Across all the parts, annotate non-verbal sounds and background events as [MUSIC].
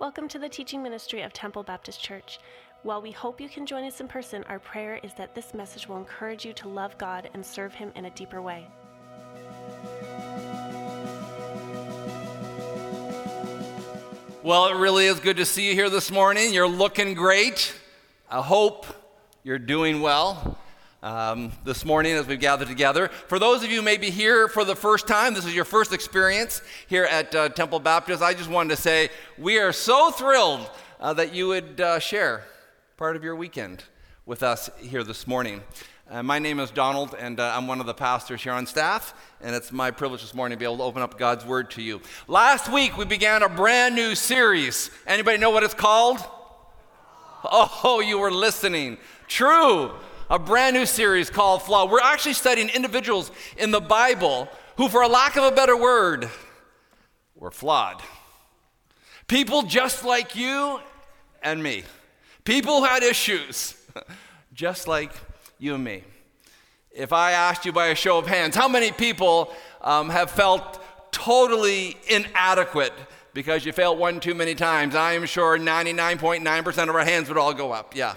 Welcome to the teaching ministry of Temple Baptist Church. While we hope you can join us in person, our prayer is that this message will encourage you to love God and serve Him in a deeper way. Well, it really is good to see you here this morning. You're looking great. I hope you're doing well um, this morning as we've gathered together. For those of you maybe here for the first time, this is your first experience here at uh, Temple Baptist, I just wanted to say we are so thrilled uh, that you would uh, share part of your weekend with us here this morning. Uh, my name is Donald, and uh, I'm one of the pastors here on staff, and it's my privilege this morning to be able to open up God's Word to you. Last week, we began a brand new series. Anybody know what it's called? Oh, you were listening. True. A brand new series called Flaw. We're actually studying individuals in the Bible who, for a lack of a better word, were flawed. People just like you and me. People who had issues, [LAUGHS] just like you and me. If I asked you by a show of hands, how many people um, have felt totally inadequate because you failed one too many times? I am sure 99.9% of our hands would all go up. Yeah,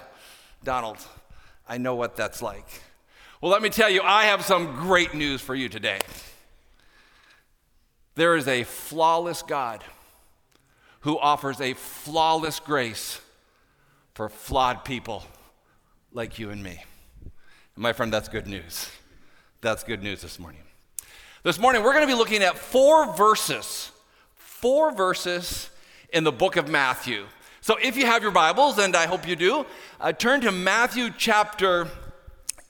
Donald, I know what that's like. Well, let me tell you, I have some great news for you today. There is a flawless God who offers a flawless grace for flawed people like you and me. My friend, that's good news. That's good news this morning. This morning, we're going to be looking at four verses, four verses in the book of Matthew. So if you have your Bibles, and I hope you do, uh, turn to Matthew chapter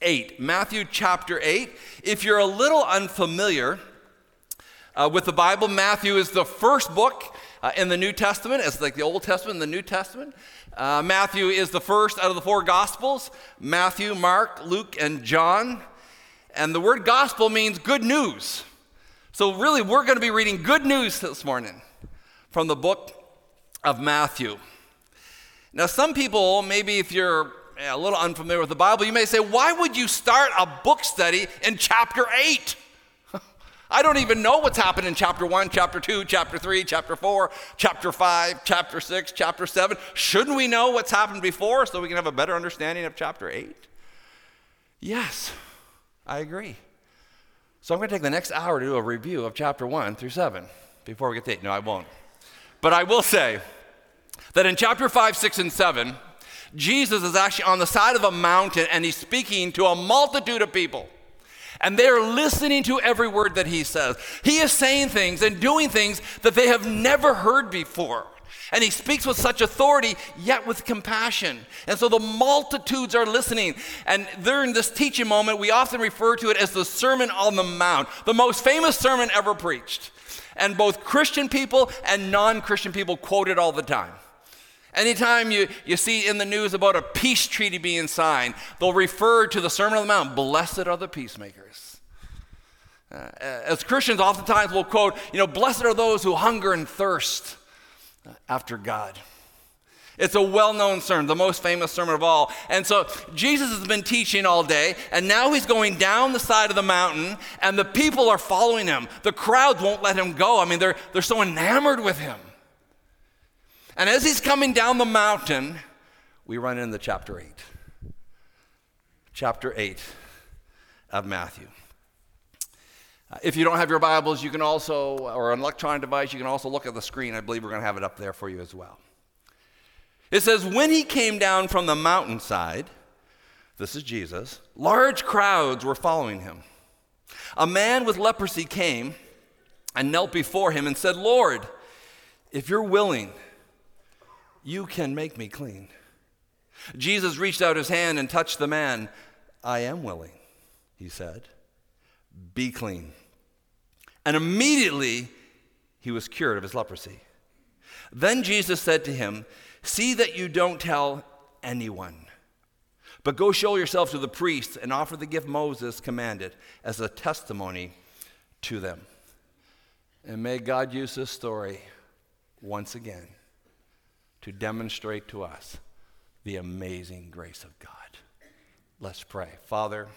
8. Matthew chapter 8. If you're a little unfamiliar uh, with the Bible, Matthew is the first book uh, in the New Testament. It's like the Old Testament and the New Testament. Uh, Matthew is the first out of the four Gospels Matthew, Mark, Luke, and John. And the word gospel means good news. So, really, we're going to be reading good news this morning from the book of Matthew. Now, some people, maybe if you're a little unfamiliar with the Bible, you may say, why would you start a book study in chapter 8? [LAUGHS] I don't even know what's happened in chapter 1, chapter 2, chapter 3, chapter 4, chapter 5, chapter 6, chapter 7. Shouldn't we know what's happened before so we can have a better understanding of chapter 8? Yes, I agree. So I'm going to take the next hour to do a review of chapter 1 through 7 before we get to 8. No, I won't. But I will say that in chapter 5, 6, and 7, Jesus is actually on the side of a mountain and he's speaking to a multitude of people and they are listening to every word that he says. He is saying things and doing things that they have never heard before. And he speaks with such authority, yet with compassion. And so the multitudes are listening. And during this teaching moment, we often refer to it as the Sermon on the Mount, the most famous sermon ever preached. And both Christian people and non Christian people quote it all the time. Anytime you, you see in the news about a peace treaty being signed, they'll refer to the Sermon on the Mount Blessed are the peacemakers. Uh, as Christians, oftentimes we'll quote, you know, blessed are those who hunger and thirst after God. It's a well known sermon, the most famous sermon of all. And so Jesus has been teaching all day, and now he's going down the side of the mountain, and the people are following him. The crowds won't let him go. I mean, they're, they're so enamored with him. And as he's coming down the mountain, we run into chapter 8. Chapter 8 of Matthew. Uh, if you don't have your Bibles, you can also, or an electronic device, you can also look at the screen. I believe we're going to have it up there for you as well. It says, When he came down from the mountainside, this is Jesus, large crowds were following him. A man with leprosy came and knelt before him and said, Lord, if you're willing, you can make me clean. Jesus reached out his hand and touched the man. I am willing, he said. Be clean. And immediately he was cured of his leprosy. Then Jesus said to him, See that you don't tell anyone, but go show yourself to the priests and offer the gift Moses commanded as a testimony to them. And may God use this story once again to demonstrate to us the amazing grace of God. Let's pray. Father,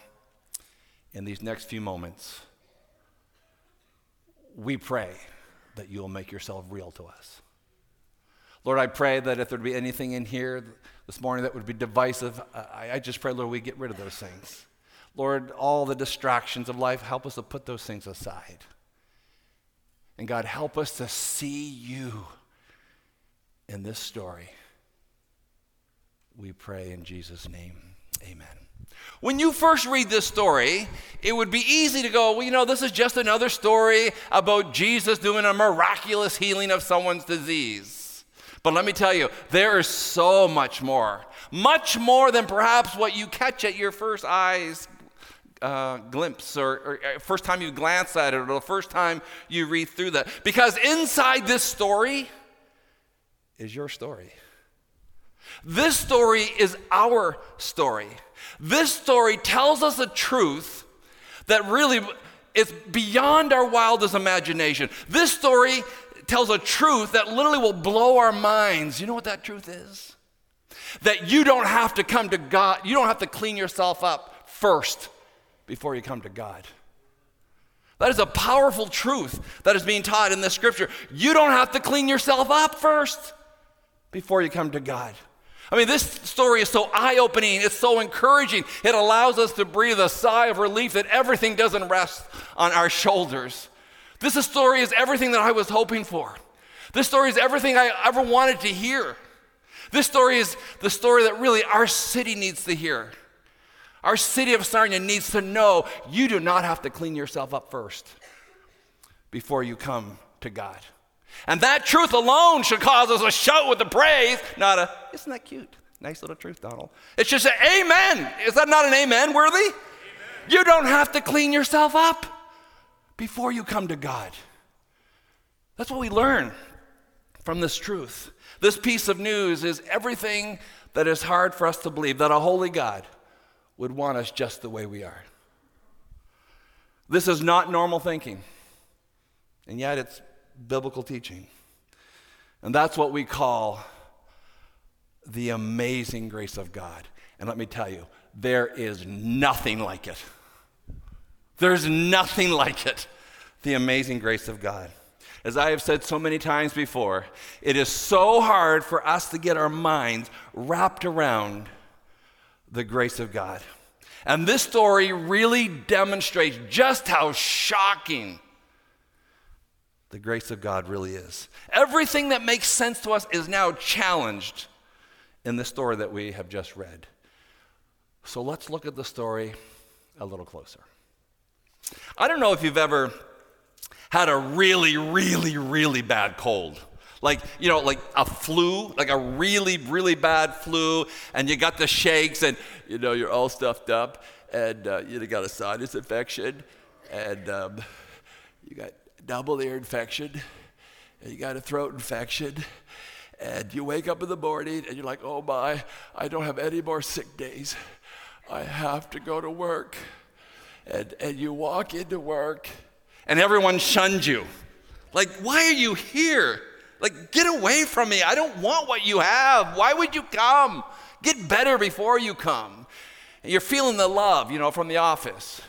in these next few moments, we pray that you'll make yourself real to us. Lord, I pray that if there'd be anything in here this morning that would be divisive, I, I just pray, Lord, we get rid of those things. Lord, all the distractions of life, help us to put those things aside. And God, help us to see you in this story. We pray in Jesus' name. Amen. When you first read this story, it would be easy to go, well, you know, this is just another story about Jesus doing a miraculous healing of someone's disease. But let me tell you, there is so much more. Much more than perhaps what you catch at your first eyes uh, glimpse or, or, uh, first time you glance at it or the first time you read through that. Because inside this story is your story. This story is our story. This story tells us a truth that really is beyond our wildest imagination. This story tells a truth that literally will blow our minds. You know what that truth is? That you don't have to come to God, you don't have to clean yourself up first before you come to God. That is a powerful truth that is being taught in this scripture. You don't have to clean yourself up first before you come to God. I mean, this story is so eye opening, it's so encouraging. It allows us to breathe a sigh of relief that everything doesn't rest on our shoulders. This story is everything that I was hoping for. This story is everything I ever wanted to hear. This story is the story that really our city needs to hear. Our city of Sarnia needs to know you do not have to clean yourself up first before you come to God. And that truth alone should cause us to shout with the praise, not a, isn't that cute? Nice little truth, Donald. It's just an amen. Is that not an amen worthy? Amen. You don't have to clean yourself up before you come to God. That's what we learn from this truth. This piece of news is everything that is hard for us to believe that a holy God would want us just the way we are. This is not normal thinking, and yet it's biblical teaching. And that's what we call the amazing grace of God. And let me tell you, there is nothing like it. There's nothing like it. The amazing grace of God. As I have said so many times before, it is so hard for us to get our minds wrapped around the grace of God. And this story really demonstrates just how shocking the grace of God really is. Everything that makes sense to us is now challenged in the story that we have just read. So let's look at the story a little closer. I don't know if you've ever had a really, really, really bad cold like you know like a flu like a really really bad flu and you got the shakes and you know you're all stuffed up and uh, you got a sinus infection and um, you got double ear infection and you got a throat infection and you wake up in the morning and you're like oh my i don't have any more sick days i have to go to work and, and you walk into work and everyone shuns you like why are you here like, get away from me. I don't want what you have. Why would you come? Get better before you come. And you're feeling the love, you know, from the office.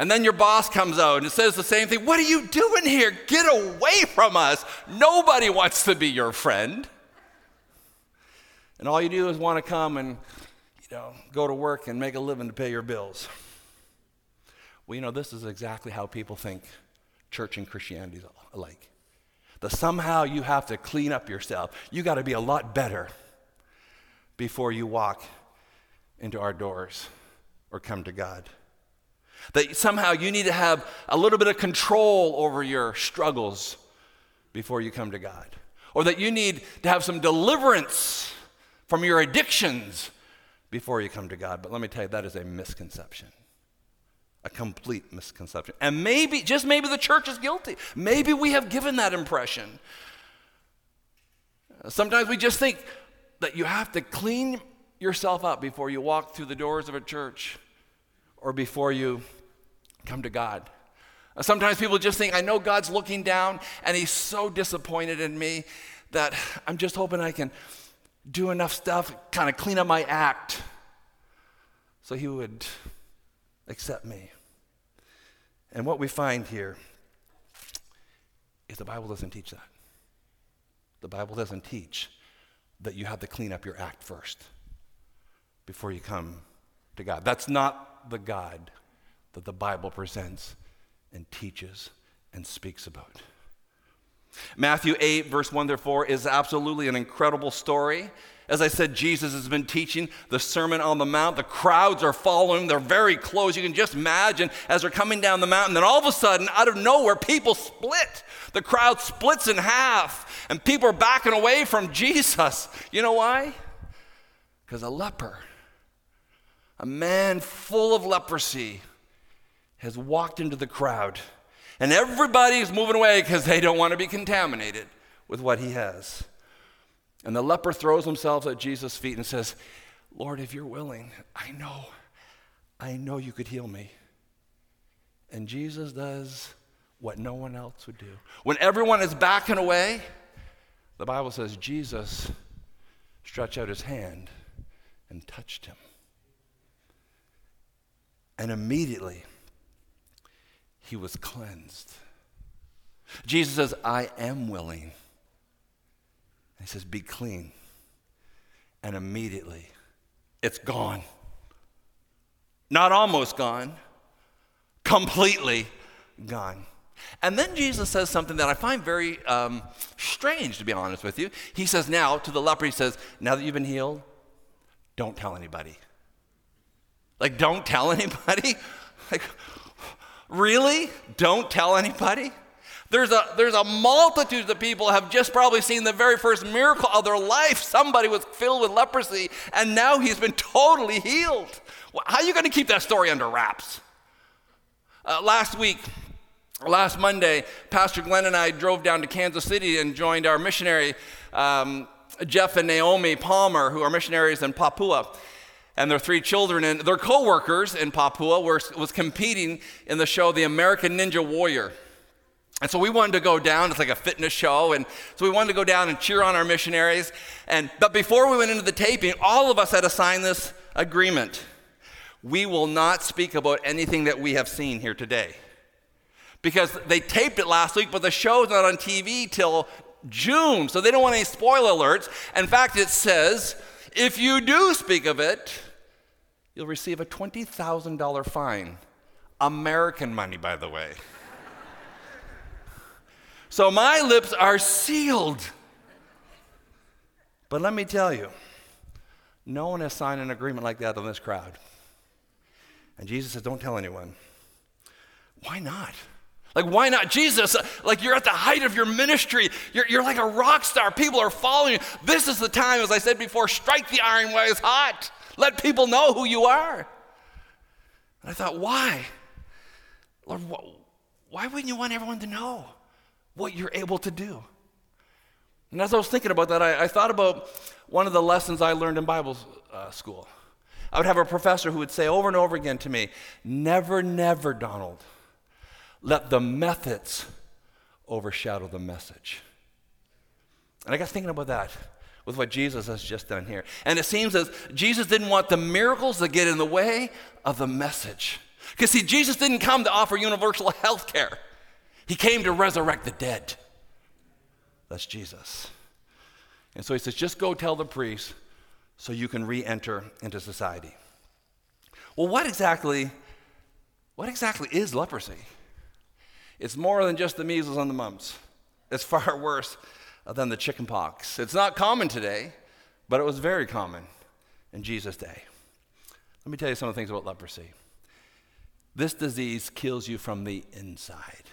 And then your boss comes out and says the same thing. What are you doing here? Get away from us. Nobody wants to be your friend. And all you do is want to come and, you know, go to work and make a living to pay your bills. Well, you know, this is exactly how people think church and Christianity is alike that somehow you have to clean up yourself. You got to be a lot better before you walk into our doors or come to God. That somehow you need to have a little bit of control over your struggles before you come to God. Or that you need to have some deliverance from your addictions before you come to God. But let me tell you, that is a misconception a complete misconception. And maybe, just maybe, the church is guilty. Maybe we have given that impression. Sometimes we just think that you have to clean yourself up before you walk through the doors of a church or before you come to God. Uh, sometimes people just think, I know God's looking down and He's so disappointed in me that I'm just hoping I can do enough stuff, kind of clean up my act so He would accept me. And what we find here is the Bible doesn't teach that. the Bible doesn't teach that you have to clean up your act first before you come to God. That's not the God that the Bible presents and teaches and speaks about. Matthew 8, verse 1 to 4, is absolutely an incredible story. As I said, Jesus has been teaching the Sermon on the Mount. The crowds are following, they're very close. You can just imagine as they're coming down the mountain, then all of a sudden, out of nowhere, people split. The crowd splits in half, and people are backing away from Jesus. You know why? Because a leper, a man full of leprosy, has walked into the crowd and everybody's moving away because they don't want to be contaminated with what he has. And the leper throws himself at Jesus' feet and says, Lord, if you're willing, I know, I know you could heal me. And Jesus does what no one else would do. When everyone is backing away, the Bible says Jesus stretched out his hand and touched him. And immediately, he was cleansed. Jesus says, I am willing. he says, Be clean. And immediately, it's gone. Not almost gone, completely gone. And then Jesus says something that I find very um, strange, to be honest with you. He says, Now, to the leper, he says, Now that you've been healed, don't tell anybody. Like, don't tell [LAUGHS] anybody? Like, Really? Don't tell anybody? There's a, there's a multitude of people have just probably seen the very first miracle of their life. Somebody was filled with leprosy, and now he's been totally healed. How are you going to keep that story under wraps? Uh, last week, last Monday, Pastor Glenn and I drove down to Kansas City and joined our missionary, um, Jeff and Naomi Palmer, who are missionaries in Papua and their three children and their co-workers in Papua were, was competing in the show The American Ninja Warrior. And so we wanted to go down, it's like a fitness show, and so we wanted to go down and cheer on our missionaries. And but before we went into the taping, all of us had to sign this agreement. We will not speak about anything that we have seen here today. Because they taped it last week, but the show's not on TV till June, so they don't want any spoiler alerts. In fact, it says if you do speak of it, you'll receive a $20,000 fine. American money, by the way. so my lips are sealed. But let me tell you, no one has signed an agreement like that in this crowd. And Jesus says, Don't tell anyone. Why not? Like, why not? Jesus, like you're at the height of your ministry. You're, you're like a rock star. People are following you. This is the time, as I said before, strike the iron while it's hot. Let people know who you are. And I thought, why? Lord, why wouldn't you want everyone to know what you're able to do? And as I was thinking about that, I, I thought about one of the lessons I learned in Bible uh, school. I would have a professor who would say over and over again to me, Never, never, Donald let the methods overshadow the message. And I got thinking about that with what Jesus has just done here. And it seems as Jesus didn't want the miracles to get in the way of the message. Because, see, Jesus didn't come to offer universal health care, He came to resurrect the dead. That's Jesus. And so He says, just go tell the priest so you can re enter into society. Well, what exactly, what exactly is leprosy? It's more than just the measles and the mumps. It's far [LAUGHS] worse than the chicken pox. It's not common today, but it was very common in Jesus' day. Let me tell you some of the things about leprosy. This disease kills you from the inside.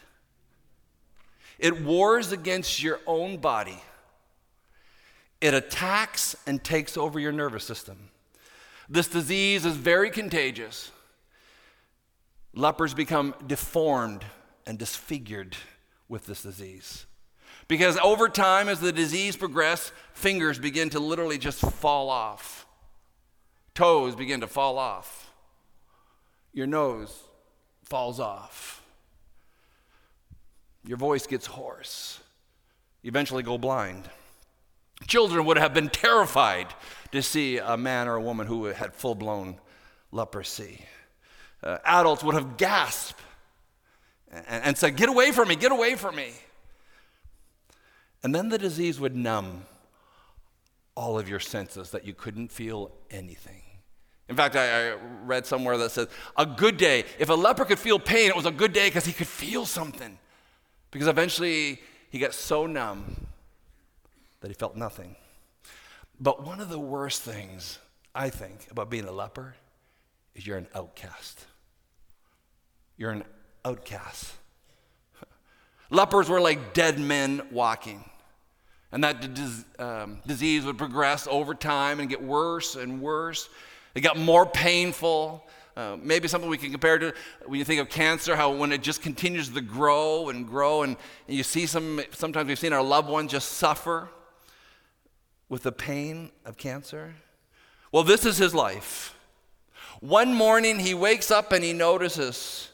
It wars against your own body. It attacks and takes over your nervous system. This disease is very contagious. Lepers become deformed and disfigured with this disease. Because over time, as the disease progresses, fingers begin to literally just fall off, toes begin to fall off, your nose falls off, your voice gets hoarse, you eventually go blind. Children would have been terrified to see a man or a woman who had full blown leprosy. Uh, adults would have gasped and, and said, Get away from me, get away from me. And then the disease would numb all of your senses that you couldn't feel anything. In fact, I, I, read somewhere that says a good day, if a leper could feel pain, it was a good day because he could feel something. Because eventually he got so numb that he felt nothing. But one of the worst things, I think, about being a leper is you're an outcast. You're an outcast. [LAUGHS] Lepers were like dead men walking. And that um, disease would progress over time and get worse and worse. It got more painful. Uh, maybe something we can compare to when you think of cancer, how when it just continues to grow and grow, and, and you see some, sometimes we've seen our loved ones just suffer with the pain of cancer. Well, this is his life. One morning he wakes up and he notices,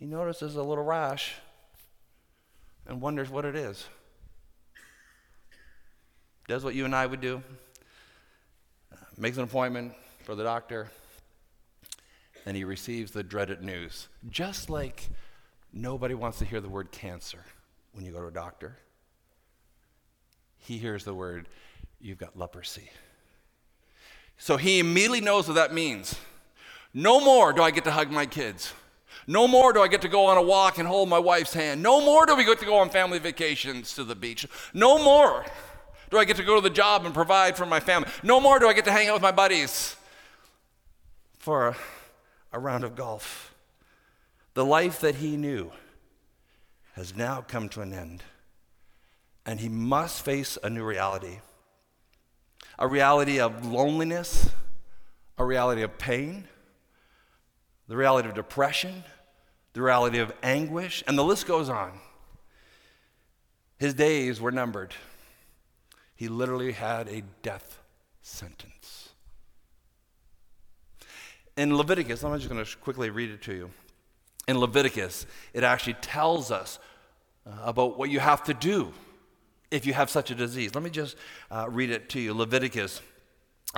he notices a little rash and wonders what it is does what you and I would do, makes an appointment for the doctor, and he receives the dreaded news. Just like nobody wants to hear the word cancer when you go to a doctor, he hears the word, you've got leprosy. So he immediately knows what that means. No more do I get to hug my kids. No more do I get to go on a walk and hold my wife's hand. No more do we get to go on family vacations to the beach. No more do I get to go to the job and provide for my family? No more do I get to hang out with my buddies for a, a round of golf. The life that he knew has now come to an end, and he must face a new reality a reality of loneliness, a reality of pain, the reality of depression, the reality of anguish, and the list goes on. His days were numbered. He literally had a death sentence. In Leviticus, I'm just going to quickly read it to you. In Leviticus, it actually tells us uh, about what you have to do if you have such a disease. Let me just uh, read it to you. Leviticus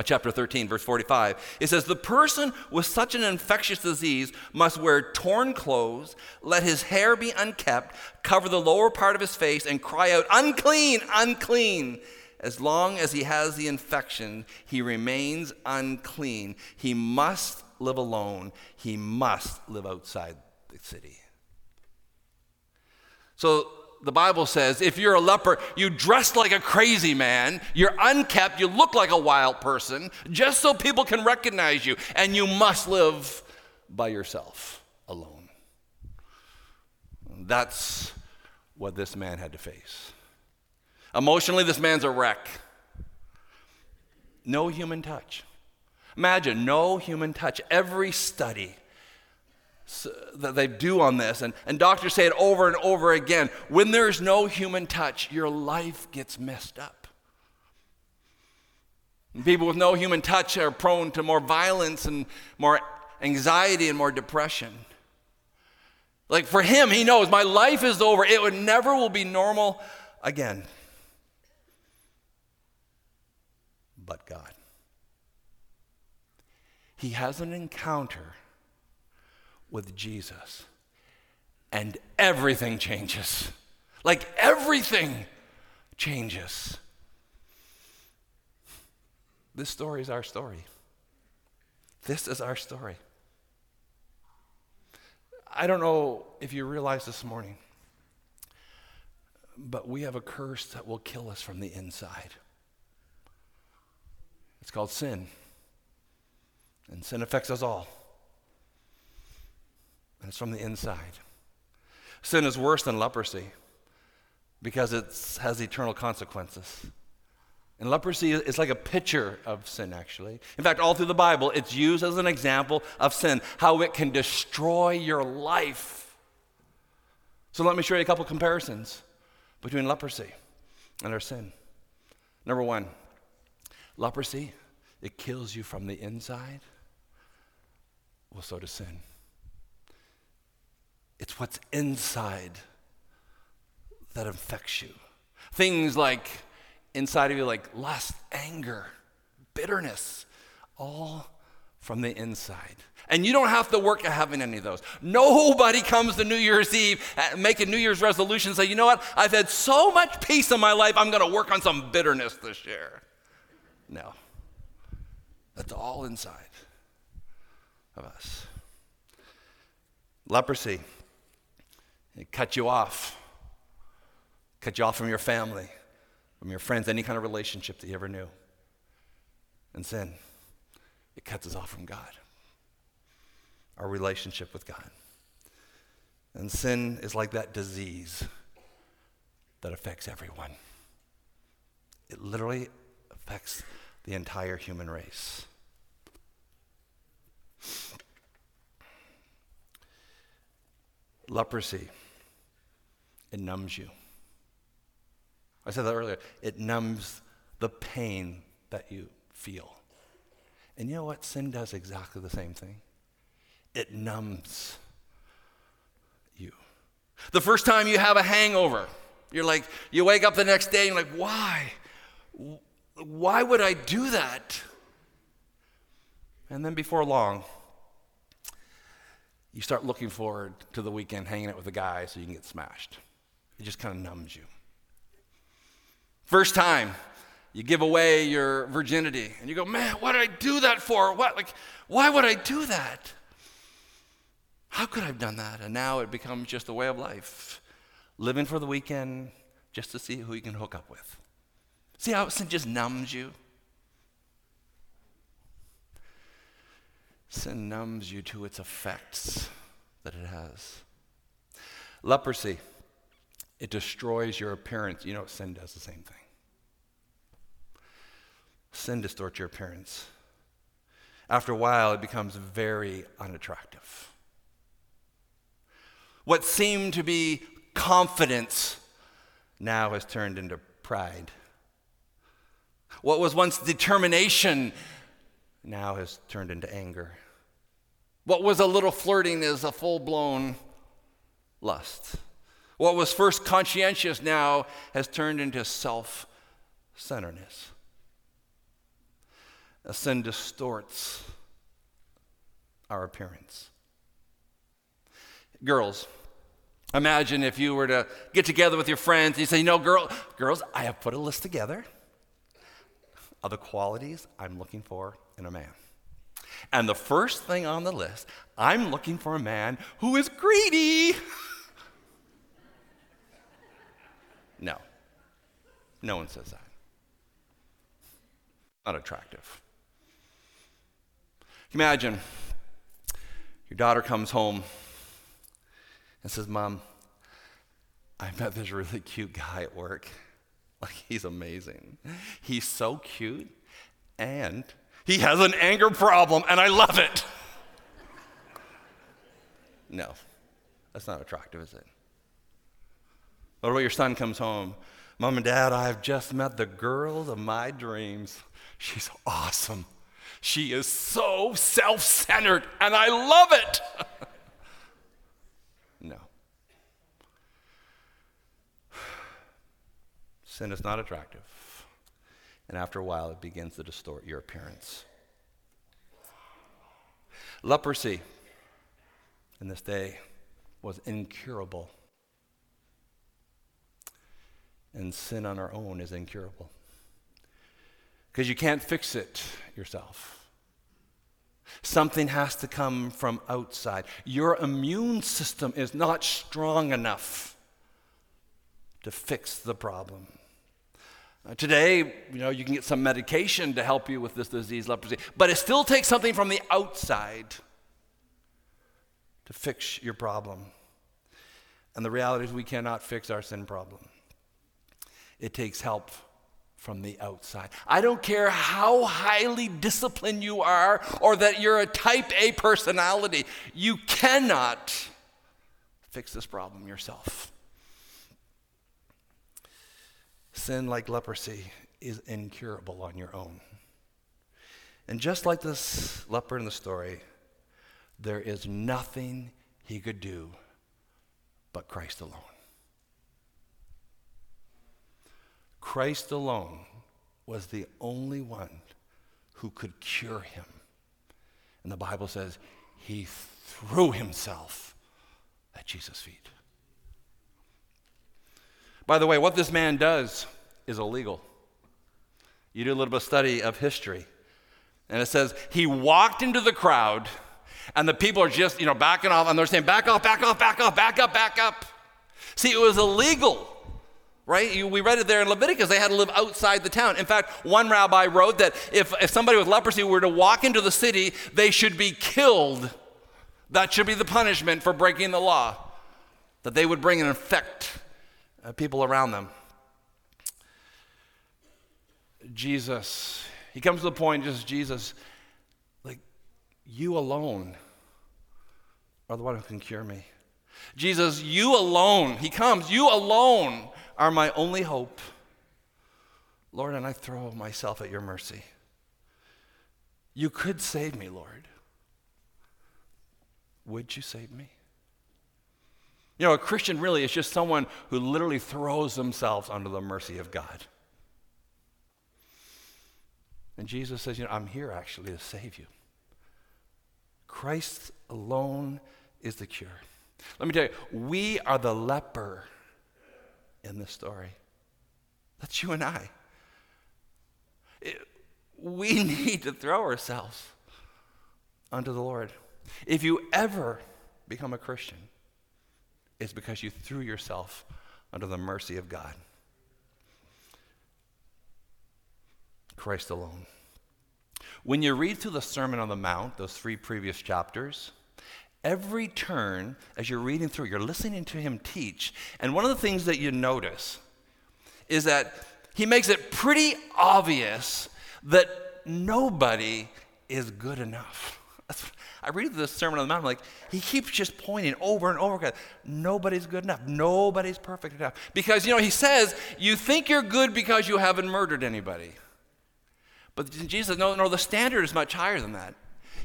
chapter 13, verse 45. It says, The person with such an infectious disease must wear torn clothes, let his hair be unkept, cover the lower part of his face, and cry out, Unclean, unclean. As long as he has the infection, he remains unclean. He must live alone. He must live outside the city. So the Bible says if you're a leper, you dress like a crazy man, you're unkept, you look like a wild person, just so people can recognize you, and you must live by yourself alone. That's what this man had to face. Emotionally, this man's a wreck. No human touch. Imagine no human touch. Every study that they do on this, and, and doctors say it over and over again when there's no human touch, your life gets messed up. people with no human touch are prone to more violence and more anxiety and more depression. Like for him, he knows my life is over. It would never will be normal again. but God. He has an encounter with Jesus, and everything changes. Like everything changes. This story is our story. This is our story. I don't know if you realize this morning, but we have a curse that will kill us from the inside. It's called sin. And sin affects us all. And it's from the inside. Sin is worse than leprosy because it has eternal consequences. And leprosy is like a picture of sin, actually. In fact, all through the Bible, it's used as an example of sin, how it can destroy your life. So let me show you a couple comparisons between leprosy and our sin. Number one, Leprosy, it kills you from the inside. Well, so does sin. It's what's inside that infects you. Things like inside of you, like lust, anger, bitterness, all from the inside. And you don't have to work at having any of those. Nobody comes to New Year's Eve making New Year's resolutions say, you know what, I've had so much peace in my life, I'm going to work on some bitterness this year. No. That's all inside of us. Leprosy, it cut you off, cut you off from your family, from your friends, any kind of relationship that you ever knew. And sin, it cuts us off from God, our relationship with God. And sin is like that disease that affects everyone. It literally affects the entire human race. Leprosy, it numbs you. I said that earlier. It numbs the pain that you feel. And you know what? Sin does exactly the same thing. It numbs you. The first time you have a hangover, you're like, you wake up the next day and you're like, why? Why would I do that? And then before long, you start looking forward to the weekend hanging out with the guys so you can get smashed. It just kind of numbs you. First time you give away your virginity and you go, man, what did I do that for? What, like, why would I do that? How could I have done that? And now it becomes just a way of life. Living for the weekend just to see who you can hook up with. See how sin just numbs you? Sin numbs you to its effects that it has. Leprosy, it destroys your appearance. You know, sin does the same thing. Sin distorts your appearance. After a while, it becomes very unattractive. What seemed to be confidence now has turned into pride. What was once determination now has turned into anger. What was a little flirting is a full blown lust. What was first conscientious now has turned into self centeredness. A sin distorts our appearance. Girls, imagine if you were to get together with your friends and you say, you know, girl, girls, I have put a list together of the qualities I'm looking for in a man. And the first thing on the list, I'm looking for a man who is greedy. [LAUGHS] no. No one says that. Not attractive. Imagine your daughter comes home and says, Mom, I met this really cute guy at work. [LAUGHS] Like, he's amazing. He's so cute, and he has an anger problem, and I love it. [LAUGHS] No, that's not attractive, is it? About your son comes home? Mom and dad, I have just met the girl of my dreams. She's awesome. She is so self centered, and I love it. [LAUGHS] no. Sin is not attractive. And after a while, it begins to distort your appearance. Leprosy in this day was incurable. And sin on our own is incurable. Because you can't fix it yourself. Something has to come from outside. Your immune system is not strong enough to fix the problem. Uh, today, you know, you can get some medication to help you with this disease, leprosy, but it still takes something from the outside to fix your problem. And the reality is, we cannot fix our sin problem. It takes help from the outside. I don't care how highly disciplined you are or that you're a type A personality, you cannot fix this problem yourself. Sin, like leprosy, is incurable on your own. And just like this leper in the story, there is nothing he could do but Christ alone. Christ alone was the only one who could cure him And the Bible says he threw himself at Jesus' feet. By the way, what this man does is illegal. You do a little bit of study of history. And it says, he walked into the crowd, and the people are just, you know, backing off, and they're saying, back off, back off, back off, back up, back up. See, it was illegal, right? You, we read it there in Leviticus. They had to live outside the town. In fact, one rabbi wrote that if, if somebody with leprosy were to walk into the city, they should be killed. That should be the punishment for breaking the law, that they would bring and infect uh, people around them. Jesus, he comes to the point, just Jesus, like, you alone are the one who can cure me. Jesus, you alone, he comes, you alone are my only hope. Lord, and I throw myself at your mercy. You could save me, Lord. Would you save me? You know, a Christian really is just someone who literally throws themselves under the mercy of God. And Jesus says, You know, I'm here actually to save you. Christ alone is the cure. Let me tell you, we are the leper in this story. That's you and I. It, we [LAUGHS] need to throw ourselves unto the Lord. If you ever become a Christian, it's because you threw yourself under the mercy of God. Christ alone. When you read through the Sermon on the Mount, those three previous chapters, every turn as you're reading through, you're listening to him teach. And one of the things that you notice is that he makes it pretty obvious that nobody is good enough. I read the Sermon on the Mount, I'm like, he keeps just pointing over and over again. Nobody's good enough. Nobody's perfect enough. Because, you know, he says, you think you're good because you haven't murdered anybody. But Jesus says, no, no, the standard is much higher than that.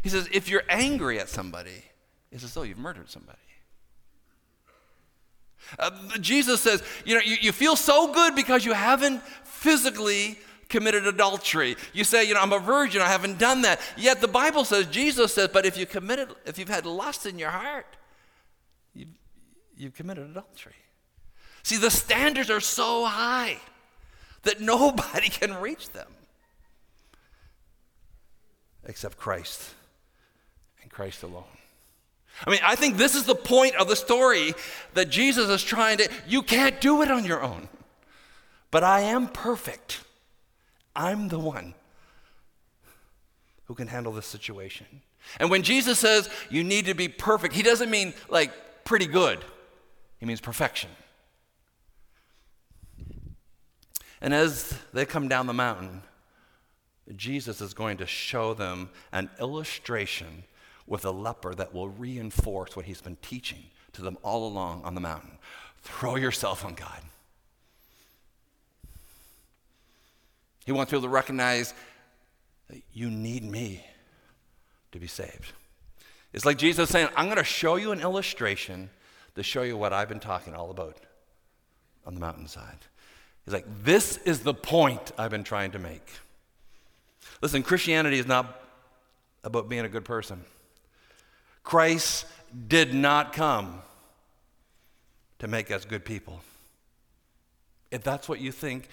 He says, if you're angry at somebody, it's as though you've murdered somebody. Uh, Jesus says, you know, you, you feel so good because you haven't physically committed adultery. You say, you know, I'm a virgin, I haven't done that. Yet the Bible says, Jesus says, but if you committed, if you've had lust in your heart, you've, you've committed adultery. See, the standards are so high that [LAUGHS] nobody can reach them except Christ and Christ alone. I mean, I think this is the point of the story that Jesus is trying to, you can't do it on your own. But I am perfect. I'm the one who can handle this situation. And when Jesus says you need to be perfect, he doesn't mean like pretty good, he means perfection. And as they come down the mountain, Jesus is going to show them an illustration with a leper that will reinforce what he's been teaching to them all along on the mountain. Throw yourself on God. He wants people to recognize that you need me to be saved. It's like Jesus saying, I'm going to show you an illustration to show you what I've been talking all about on the mountainside. He's like, This is the point I've been trying to make. Listen, Christianity is not about being a good person. Christ did not come to make us good people. If that's what you think,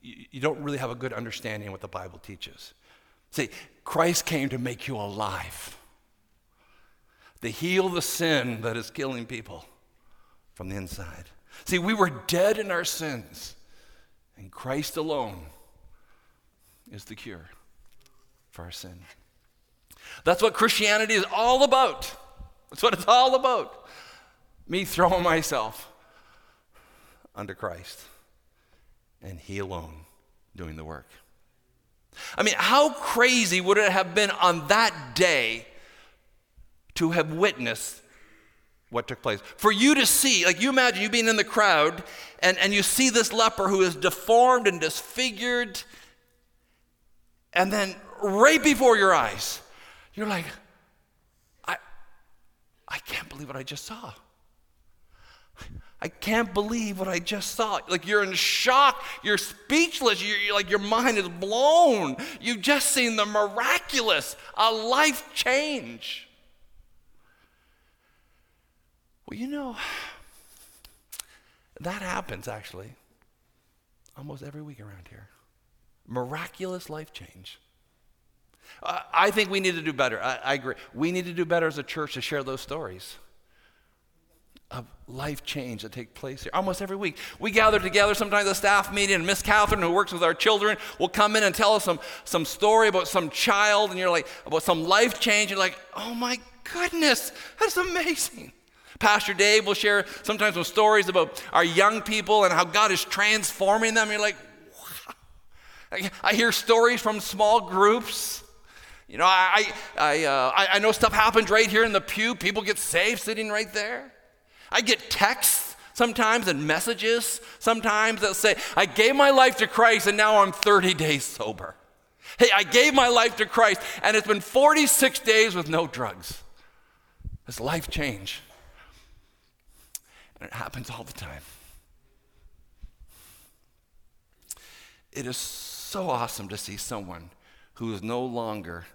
you don't really have a good understanding of what the Bible teaches. See, Christ came to make you alive, to heal the sin that is killing people from the inside. See, we were dead in our sins, and Christ alone is the cure for our sin. That's what Christianity is all about. That's what it's all about. Me throwing myself under Christ and He alone doing the work. I mean, how crazy would it have been on that day to have witnessed what took place? For you to see, like you imagine you being in the crowd and, and you see this leper who is deformed and disfigured, and then right before your eyes, you're like, I, I can't believe what I just saw. I can't believe what I just saw. Like you're in shock, you're speechless, you're, you're, like your mind is blown. You've just seen the miraculous, a life change. Well, you know, that happens actually almost every week around here. Miraculous life change. I think we need to do better. I, I agree. We need to do better as a church to share those stories of life change that take place here almost every week. We gather together sometimes a staff meeting, and Miss Catherine, who works with our children, will come in and tell us some, some story about some child, and you're like, about some life change. You're like, oh my goodness, that's amazing. Pastor Dave will share sometimes some stories about our young people and how God is transforming them. You're like, wow. I hear stories from small groups. You know, I, I, uh, I know stuff happens right here in the pew. People get saved sitting right there. I get texts sometimes and messages sometimes that say, I gave my life to Christ and now I'm 30 days sober. Hey, I gave my life to Christ and it's been 46 days with no drugs. It's life change. And it happens all the time. It is so awesome to see someone who is no longer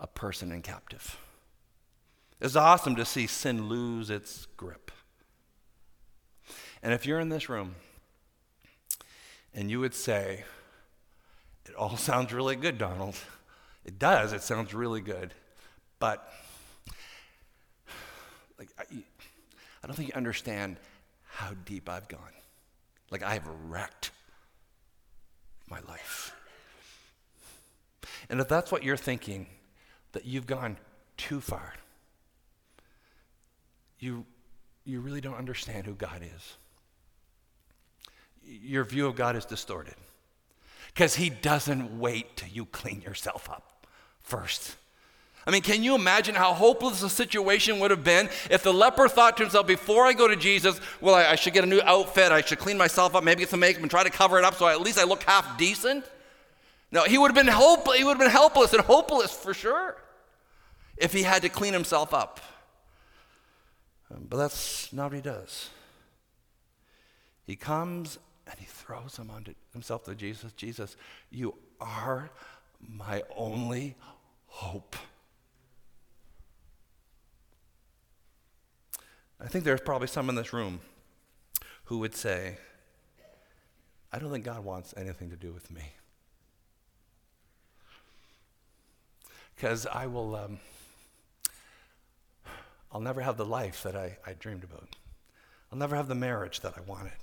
a person in captive. It's awesome to see sin lose its grip. And if you're in this room and you would say, It all [LAUGHS] sounds really good, Donald. It does, it sounds really good. But like I, I don't think you understand how deep I've gone. Like I have wrecked my life. And if that's what you're thinking, that you've gone too far, you, you really don't understand who God is. Your view of God is distorted because He doesn't wait till you clean yourself up first. I mean, can you imagine how hopeless the situation would have been if the leper thought to himself, before I go to Jesus, well, I, I should get a new outfit, I should clean myself up, maybe get some makeup and try to cover it up so at least I look half decent? No, he would have been hope, he would have been helpless and hopeless for sure if he had to clean himself up. Um, but that's not what he does. He comes and he throws him onto himself to Jesus. Jesus, you are my only hope. I think there's probably some in this room who would say, I don't think God wants anything to do with me. Because I will. Um, I'll never have the life that I, I dreamed about. I'll never have the marriage that I wanted.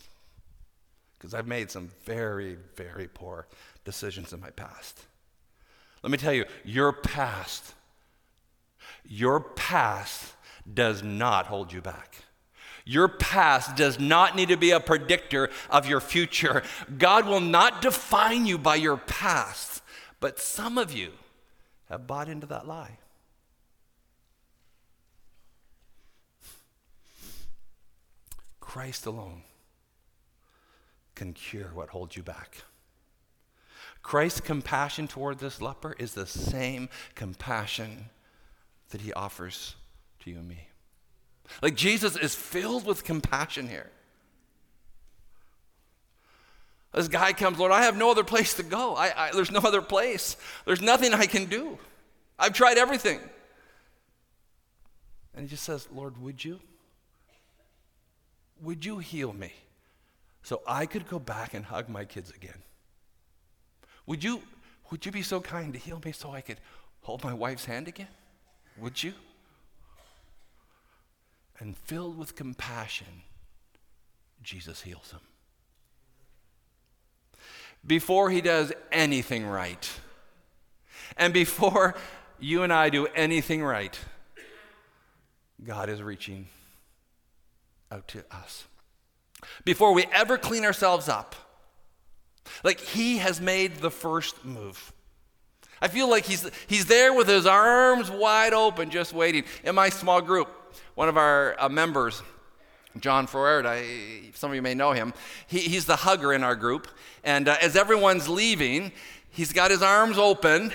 Because I've made some very, very poor decisions in my past. Let me tell you, your past, your past does not hold you back. Your past does not need to be a predictor of your future. God will not define you by your past. But some of you have bought into that lie. Christ alone can cure what holds you back. Christ's compassion toward this leper is the same compassion that he offers to you and me. Like Jesus is filled with compassion here. This guy comes, Lord, I have no other place to go. I, I, there's no other place. There's nothing I can do. I've tried everything. And he just says, Lord, would you? Would you heal me so I could go back and hug my kids again? Would you, would you be so kind to heal me so I could hold my wife's hand again? Would you? And filled with compassion, Jesus heals him. Before he does anything right, and before you and I do anything right, God is reaching out to us. Before we ever clean ourselves up, like he has made the first move. I feel like he's, he's there with his arms wide open, just waiting. In my small group, one of our uh, members, John I, some of you may know him, he, he's the hugger in our group. And uh, as everyone's leaving, he's got his arms open,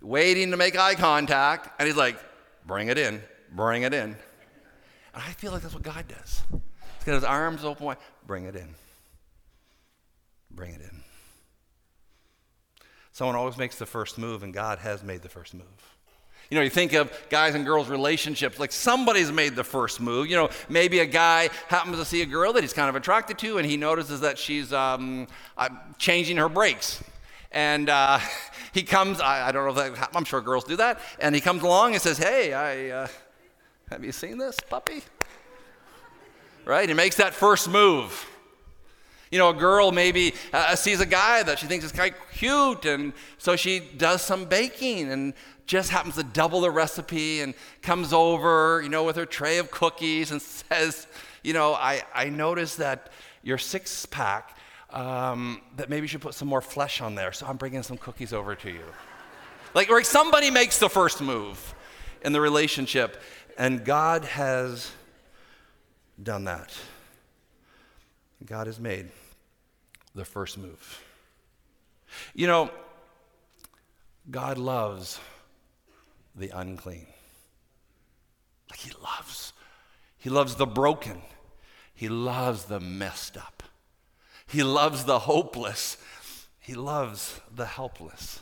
waiting to make eye contact, and he's like, bring it in, bring it in. And I feel like that's what God does. He's got his arms open wide. Bring it in. Bring it in. Someone always makes the first move, and God has made the first move. You know, you think of guys and girls' relationships, like somebody's made the first move. You know, maybe a guy happens to see a girl that he's kind of attracted to, and he notices that she's um, uh, changing her brakes. And uh, [LAUGHS] he comes, I, I, don't know if that, I'm sure girls do that, and he comes along and says, Hey, I, uh, have you seen this puppy? Right? He makes that first move. You know, a girl maybe uh, sees a guy that she thinks is quite cute, and so she does some baking and just happens to double the recipe and comes over, you know, with her tray of cookies and [LAUGHS] says, you know, I, I noticed that your six pack, um, that maybe you should put some more flesh on there, so I'm bringing some cookies over to you. like, or somebody makes the first move in the relationship, and God has done that. God has made the first move. You know, God loves the unclean. Like he loves. He loves the broken. He loves the messed up. He loves the hopeless. He loves the helpless.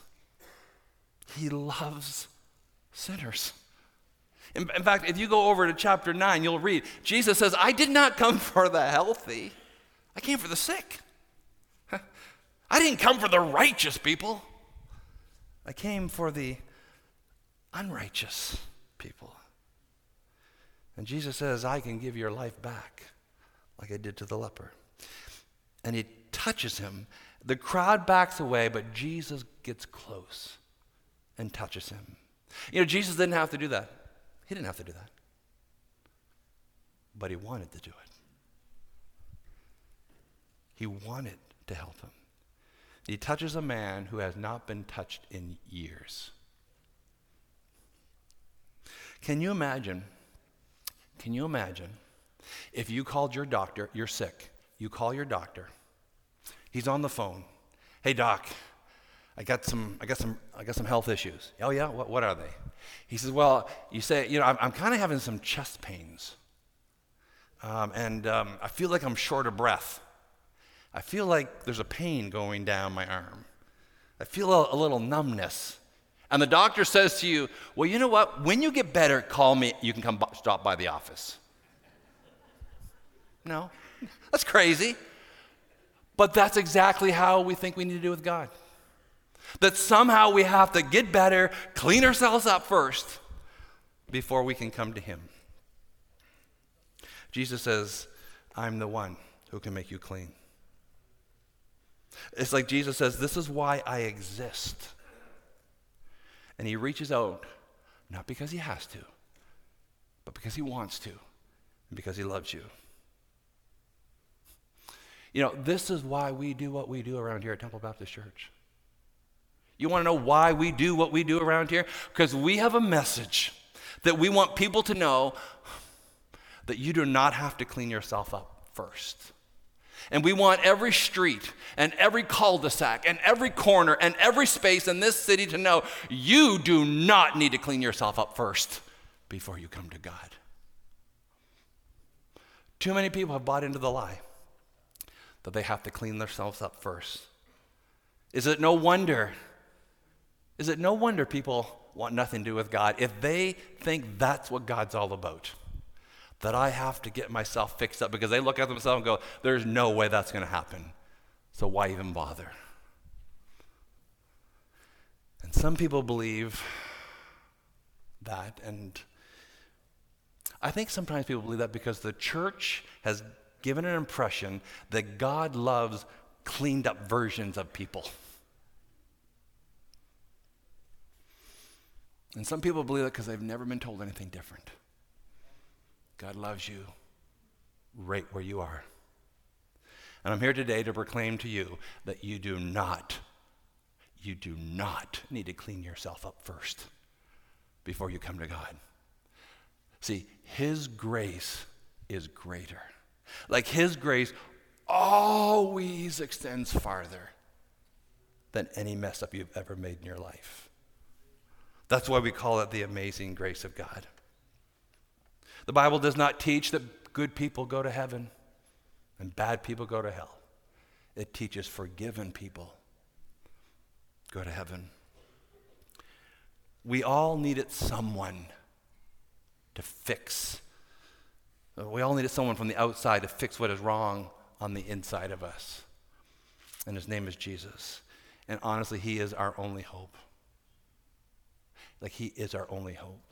He loves sinners. In, in, fact, if you go over to chapter 9, you'll read Jesus says, I did not come [LAUGHS] for the healthy, I came for the sick. [LAUGHS] I didn't come for the righteous people, I came for the unrighteous people. And Jesus says, I can give your life back like I did to the leper. And he touches him. The crowd backs away, but Jesus gets close and touches him. You know, Jesus didn't have to do that. He didn't have to do that. But he wanted to do it. He wanted to help him. He touches a man who has not been touched in years. Can you imagine? Can you imagine if you called your doctor, you're sick, you call your doctor, he's on the phone. Hey doc, I got some, I got some, I got some health issues. Oh yeah, what, what are they? He says, well, you say, you know, I'm, I'm kind of having some chest pains, um, and um, I feel like I'm short of breath. I feel like there's a pain going down my arm. I feel a, a little numbness and the doctor says to you, Well, you know what? When you get better, call me. You can come b- stop by the office. No, [LAUGHS] that's crazy. But that's exactly how we think we need to do with God. That somehow we have to get better, clean ourselves up first before we can come to Him. Jesus says, I'm the one who can make you clean. It's like Jesus says, This is why I exist. And he reaches out, not because he has to, but because he wants to, and because he loves you. You know, this is why we do what we do around here at Temple Baptist Church. You want to know why we do what we do around here? Because we have a message that we want people to know that you do not have to clean yourself up first. And we want every street and every cul de sac and every corner and every space in this city to know you do not need to clean yourself up first before you come to God. Too many people have bought into the lie that they have to clean themselves up first. Is it no wonder? Is it no wonder people want nothing to do with God if they think that's what God's all about? That I have to get myself fixed up because they look at themselves and go, there's no way that's going to happen. So why even bother? And some people believe that, and I think sometimes people believe that because the church has given an impression that God loves cleaned up versions of people. And some people believe that because they've never been told anything different. God loves you right where you are. And I'm here today to proclaim to you that you do not, you do not need to clean yourself up first before you come to God. See, His grace is greater. Like His grace always extends farther than any mess up you've ever made in your life. That's why we call it the amazing grace of God. The Bible does not teach that good people go to heaven. and bad people go to hell. It teaches forgiven people go to heaven. We all needed someone to fix. We all needed someone from the outside to fix what is wrong on the inside of us. And his name is Jesus. And honestly, he is our only hope. Like, he is our only hope.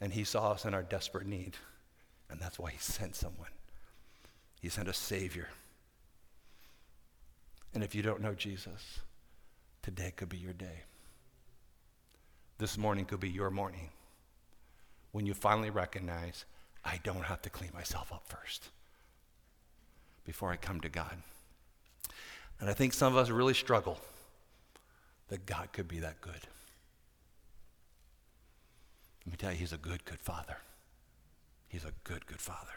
And he saw us in our desperate need. And that's why he sent someone. He sent a Savior. And if you don't know Jesus, today could be your day. This morning could be your morning when you finally recognize I don't have to clean myself up first before I come to God. And I think some of us really struggle that God could be that good. Let me tell you, He's a good, good Father. He's a good, good Father.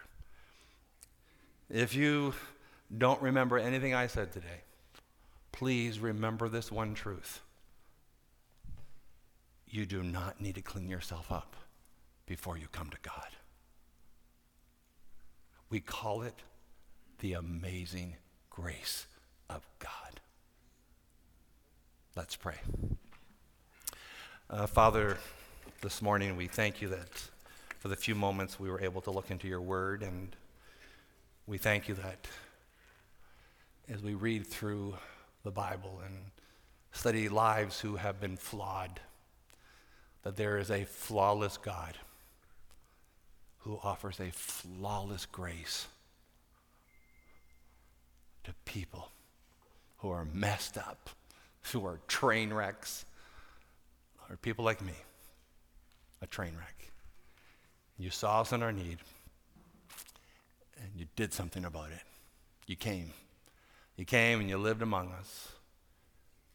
If you don't remember anything I said today, please remember this one truth. You do not need to clean yourself up before you come to God. We call it the amazing grace of God. Let's pray. Uh, Father, this morning. We thank you that for the few moments we were able to look into your word, and we thank you that as we read through the Bible and study lives who have been flawed, that there is a flawless God who offers a flawless grace to people who are messed up, who are train wrecks, or people like me, a train wreck. You saw us in our need, and you did something about it. You came. You came and you lived among us,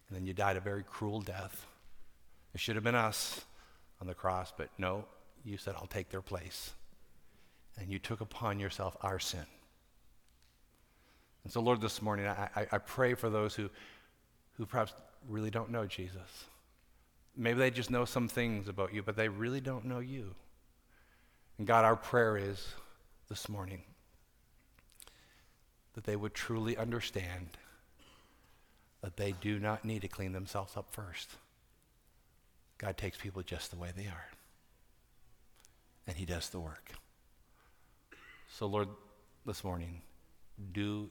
and then you died a very cruel death. It should have been us on the cross, but no, you said, I'll take their place. And you took upon yourself our sin. And so, Lord, this morning, I, I, pray for those who, who perhaps really don't know Jesus. Maybe they just know some things about you, but they really don't know you. And God, our prayer is this morning that they would truly understand that they do not need to clean themselves up first. God takes people just the way they are, and He does the work. So, Lord, this morning, do